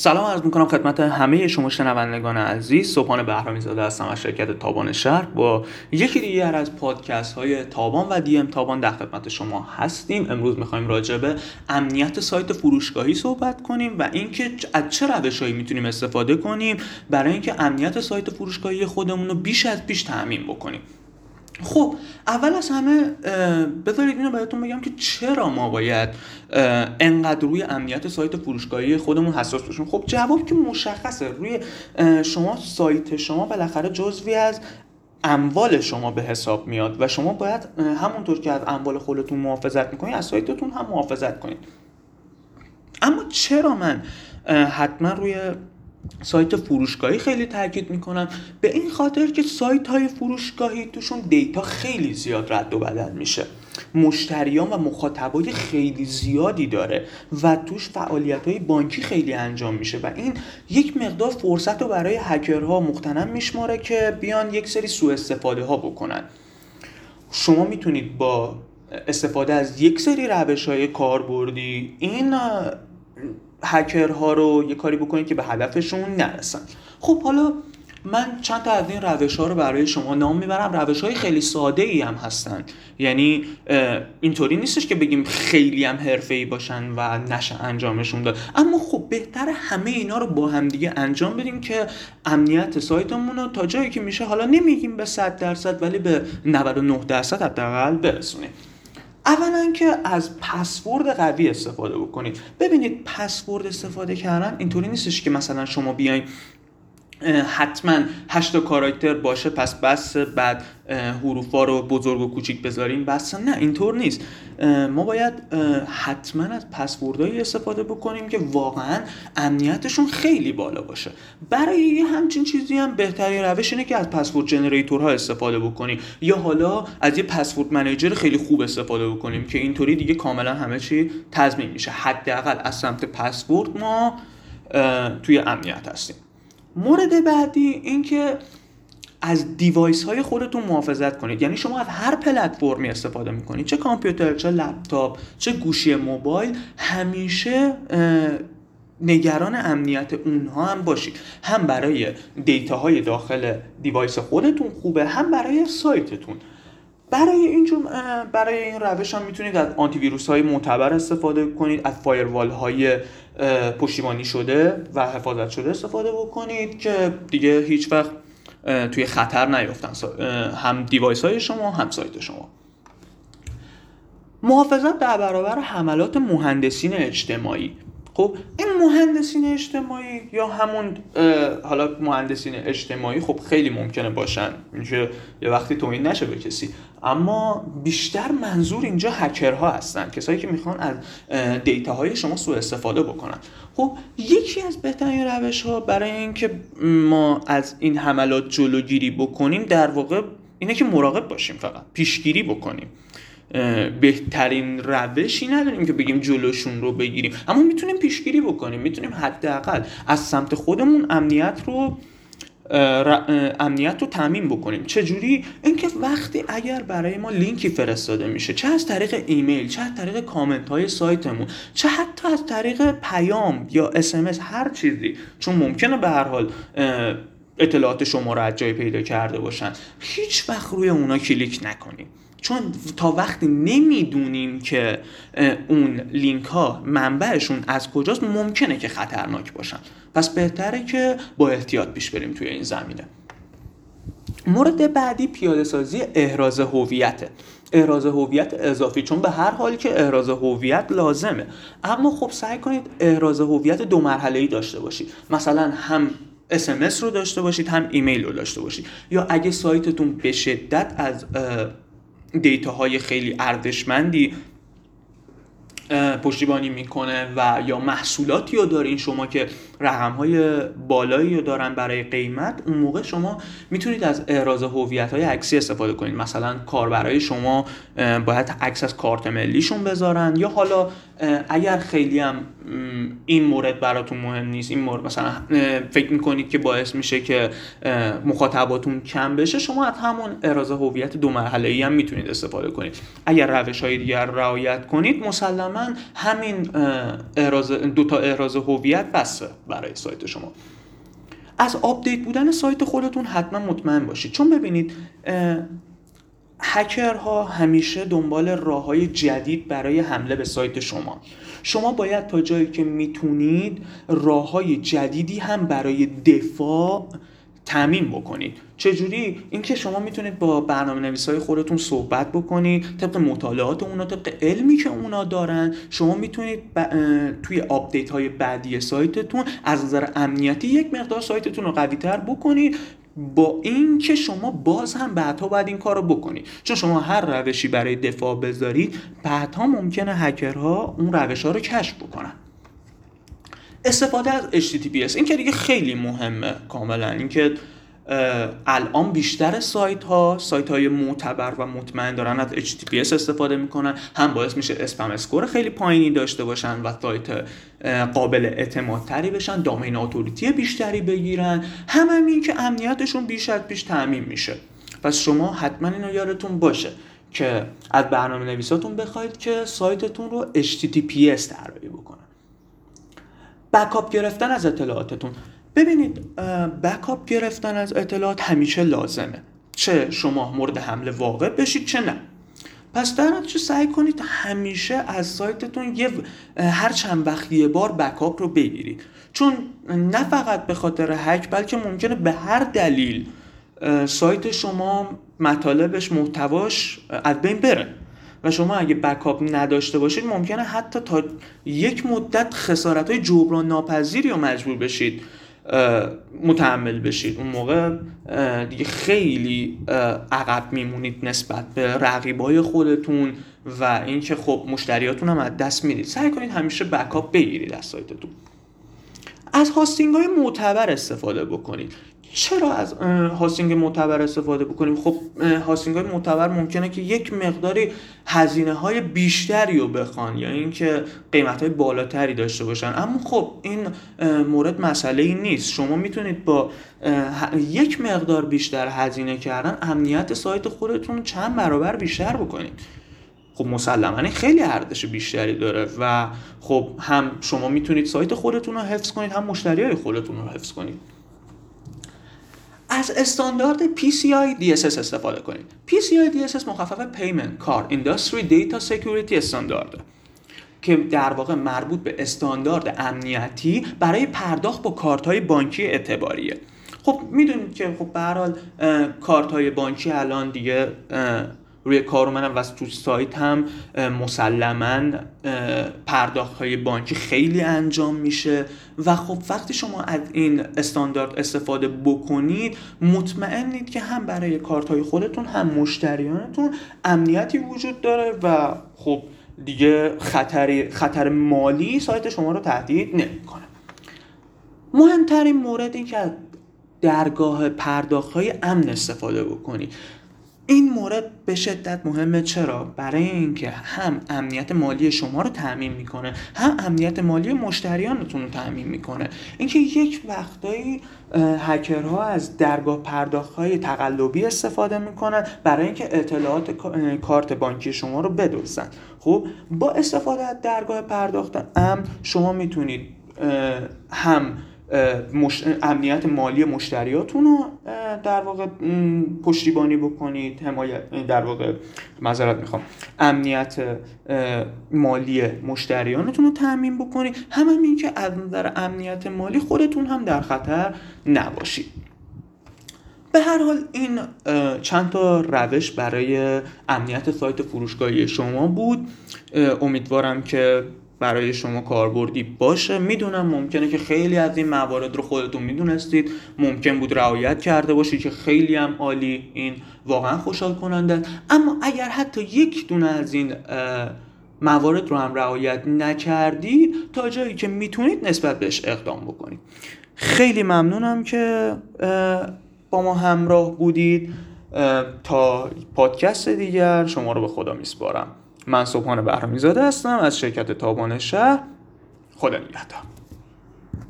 سلام عرض می‌کنم خدمت همه شما شنوندگان عزیز. صبحان بهرامی زاده هستم از شرکت تابان شهر. با یکی دیگر از پادکست های تابان و دی ام تابان در خدمت شما هستیم. امروز می‌خوایم راجع به امنیت سایت فروشگاهی صحبت کنیم و اینکه از چه روشهایی می‌تونیم استفاده کنیم برای اینکه امنیت سایت فروشگاهی خودمون رو بیش از پیش تعمین بکنیم. خب اول از همه بذارید اینو بهتون بگم که چرا ما باید انقدر روی امنیت سایت فروشگاهی خودمون حساس باشیم خب جواب که مشخصه. روی شما سایت شما بالاخره جزوی از اموال شما به حساب میاد و شما باید همونطور که از اموال خودتون محافظت می‌کنید از سایتتون هم محافظت کنید. اما چرا من حتما روی سایت فروشگاهی خیلی تاکید می‌کنم. به این خاطر که سایت های فروشگاهی توشون دیتا خیلی زیاد رد و بدل میشه. مشتریان و مخاطبای خیلی زیادی داره و توش فعالیت های بانکی خیلی انجام میشه و این یک مقدار فرصت رو برای هکرها مختنم میشماره که بیان یک سری سوء استفاده ها بکنن. شما می‌تونید با استفاده از یک سری روش های کاربردی این هکرها رو یه کاری بکنید که به هدفشون نرسن. خب حالا من چند تا از این روش ها رو برای شما نام می‌برم. روش های خیلی ساده ای هم هستن. یعنی اینطوری نیستش که بگیم خیلی هم حرفه ای باشن و نشه انجامشون داد. اما خب بهتر همه اینا رو با همدیگه انجام بدیم که امنیت سایتمون رو تا جایی که میشه حالا نمیگیم به 100 درصد ولی به 99 درصد حداقل برسونیم. اولا که از پسورد قوی استفاده بکنید. ببینید پسورد استفاده کردن اینطوری نیستش که مثلا شما بیاین حتما هشتا کاراکتر باشه پس بس بعد حروفا رو بزرگ و کوچیک بذاریم بس نه اینطور نیست. ما باید حتما از پسوردهایی استفاده بکنیم که واقعا امنیتشون خیلی بالا باشه. برای یه همچین چیزی هم بهترین روش اینه که از پسورد جنریتورها استفاده بکنیم. یا حالا از یه پسورد منیجر خیلی خوب استفاده بکنیم که اینطوری دیگه کاملا همه چی تضمین میشه. حداقل از سمت پسورد ما توی امنیت هستیم. مورد بعدی اینکه از device های خودتون محافظت کنید. یعنی شما از هر پلتفرمی استفاده می‌کنید. چه کامپیوتر چه لپتاپ چه گوشی موبایل همیشه نگران امنیت اونها هم باشید. هم برای data های داخل device خودتون خوبه هم برای سایتتون. برای این برای این روش هم می‌تونید از آنتی ویروس های معتبر استفاده کنید از firewall های پشتیبانی شده و حفاظت شده استفاده بکنید که دیگه هیچ وقت توی خطر نیفتن هم دیوایس های شما هم سایت شما. محافظت در برابر حملات مهندسین اجتماعی. خب این مهندسین اجتماعی یا همون حالا مهندسین اجتماعی خب خیلی ممکنه باشن. اینکه یه وقتی توهین نشه به کسی. اما بیشتر منظور اینجا هکرها هستن. کسایی که می‌خوان از دیتاهای شما سوء استفاده بکنن. خب یکی از بهترین روش ها برای اینکه ما از این حملات جلوگیری بکنیم در واقع اینه که مراقب باشیم فقط. پیشگیری بکنیم. بهترین روشی نداریم که بگیم جلوشون رو بگیریم. اما می‌تونیم پیشگیری بکنیم می‌تونیم حداقل از سمت خودمون امنیت رو امنیت رو تعمین بکنیم. چجوری؟ اینکه وقتی اگر برای ما لینکی فرستاده میشه چه از طریق ایمیل چه از طریق کامنت های سایتمون چه حتی از طریق پیام یا اسمس هر چیزی چون ممکنه به هر حال اطلاعات شما رو از جای پیدا کرده باشن. هیچ وقت روی اونا کلیک نکنیم. چون تا وقتی نمی‌دونیم که اون لینک ها منبعشون از کجاست ممکنه که خطرناک باشن. پس بهتره که با احتیاط پیش بریم توی این زمینه. مورد بعدی پیاده سازی احراز هویته احراز هویت اضافی چون به هر حال که احراز هویت لازمه. اما خب سعی کنید احراز هویت دو مرحله ای داشته باشید مثلا هم SMS رو داشته باشید هم ایمیل رو داشته باشید. یا اگه سایتتون به شدت از دیتاهای خیلی ارزشمندی پشتیبانی می‌کنه و یا محصولاتی رو دارین شما که رقم های بالایی رو دارن برای قیمت اون موقع شما می‌تونید از احراز هویت های عکسی استفاده کنید. مثلا کاربرای شما باید عکس از کارت ملیشون بذارن یا حالا اگر خیلی هم این مورد براتون مهم نیست این مورد مثلا فکر می‌کنید که باعث میشه که مخاطباتون کم بشه شما از همون اراز هویت دو مرحله ای هم می‌تونید استفاده کنید. اگر روش های دیگر رعایت کنید مسلما همین اراز دو تا اراز هویت بسته برای سایت شما. از آپدیت بودن سایت خودتون حتما مطمئن باشید. چون ببینید هکرها همیشه دنبال راه های جدید برای حمله به سایت شما. شما باید تا جایی که می‌تونید راه های جدیدی هم برای دفاع تعیین بکنید. چجوری؟ اینکه شما می‌تونید با برنامه نویس های خودتون صحبت بکنید طبق مطالعات اونا طبق علمی که اونا دارن. شما می‌تونید توی آپدیت های بعدی سایتتون از نظر امنیتی یک مقدار سایتتون رو قوی تر بکنید. با اینکه شما باز هم بعدها باید این کار رو بکنید. چون شما هر روشی برای دفاع بذارید بعدها ممکنه هکرها اون روش ها رو کشف بکنن. استفاده از HTTPS این که دیگه خیلی مهمه کاملا. اینکه الان بیشتر سایت ها سایت های معتبر و مطمئن دارن از HTTPS استفاده می‌کنن. هم باعث میشه spam score خیلی پایینی داشته باشن و سایت قابل اعتمادتری بشن دامین اتوریتی بیشتری بگیرن. هم همین که امنیتشون بیش از پیش تعمین میشه. پس شما حتما اینو یادتون باشه که از برنامه نویساتون بخواید که سایتتون رو HTTPS طراحی بکنن بکاپ گرفتن از اطلاعاتتون. ببینید بکاپ گرفتن از اطلاعات همیشه لازمه. چه شما مورد حمله واقع بشید چه نه. پس در نتیجه سعی کنید همیشه از سایتتون یه هر چند وقت یه بار بکاپ رو بگیرید. چون نه فقط به خاطر هک بلکه ممکنه به هر دلیل سایت شما مطالبش محتواش از بین بره. شما اگه بکاپ نداشته باشید ممکنه حتی تا یک مدت خسارت های جبران ناپذیری رو مجبور بشید متحمل بشید. اون موقع دیگه خیلی عقب میمونید نسبت به رقیبای خودتون و اینکه خب مشتریاتون هم از دست می‌دید سعی کنید همیشه backup بگیرید از سایتتون. از hosting های معتبر استفاده بکنید. چرا از hosting معتبر استفاده بکنیم؟ خب hosting های معتبر ممکنه که یک مقداری هزینه های بیشتری رو بخوان یا اینکه قیمت های بالاتری داشته باشن. اما خب این مورد مسئله ای نیست. شما می‌تونید با یک مقدار بیشتر هزینه کردن امنیت سایت خودتون چند برابر بیشتر بکنید. خب مسلما خیلی ارزش بیشتری داره و خب هم شما می‌تونید سایت خودتون رو حفظ کنید هم مشتری های خودتون رو حفظ کنید. از استاندارد PCI DSS استفاده کنید. PCI DSS مخفف Payment Card Industry Data Security استاندارده که در واقع مربوط به استاندارد امنیتی برای پرداخت با کارت های بانکی اعتباریه. خب می‌دونید که خب به هر کارت بانکی الان دیگه روی کارمندم و تو سایت هم مسلما پرداخت های بانکی خیلی انجام میشه و خب وقتی شما از این استاندارد استفاده بکنید مطمئنید که هم برای کارت های خودتون هم مشتریانتون امنیتی وجود داره و خب دیگه خطر, خطر مالی سایت شما رو تهدید نمی‌کنه. مهمترین مورد این که درگاه پرداخت های امن استفاده بکنید. این مورد به شدت مهمه. چرا؟ برای اینکه هم امنیت مالی شما رو تامین می‌کنه هم امنیت مالی مشتریانتون رو تامین می‌کنه. اینکه یک وقتایی هکرها از درگاه پرداخت های تقلبی استفاده می‌کنن برای اینکه اطلاعات کارت بانکی شما رو بدزدن. خب با استفاده از درگاه پرداخت امن شما می‌تونید هم امنیت مالی مشتریاتون رو در واقع پشتیبانی بکنید حمایت در واقع معذرت می‌خوام. امنیت مالی مشتریانتون رو تامین بکنید. هم که از نظر امنیت مالی خودتون هم در خطر نباشید. به هر حال این چند تا روش برای امنیت سایت فروشگاهی شما بود. امیدوارم که برای شما کاربردی باشه. می‌دونم ممکنه که خیلی از این موارد رو خودتون می‌دونستید. ممکن بود رعایت کرده باشید که خیلی هم عالی این واقعا خوشحال کننده اما اگر حتی یک دونه از این موارد رو هم رعایت نکردید تا جایی که می‌تونید نسبت بهش اقدام بکنید. خیلی ممنونم که با ما همراه بودید. تا پادکست دیگر شما رو به خدا میسپارم. من صبحانه بهرامی زاده هستم از شرکت تابان شهر خدا نگهدار.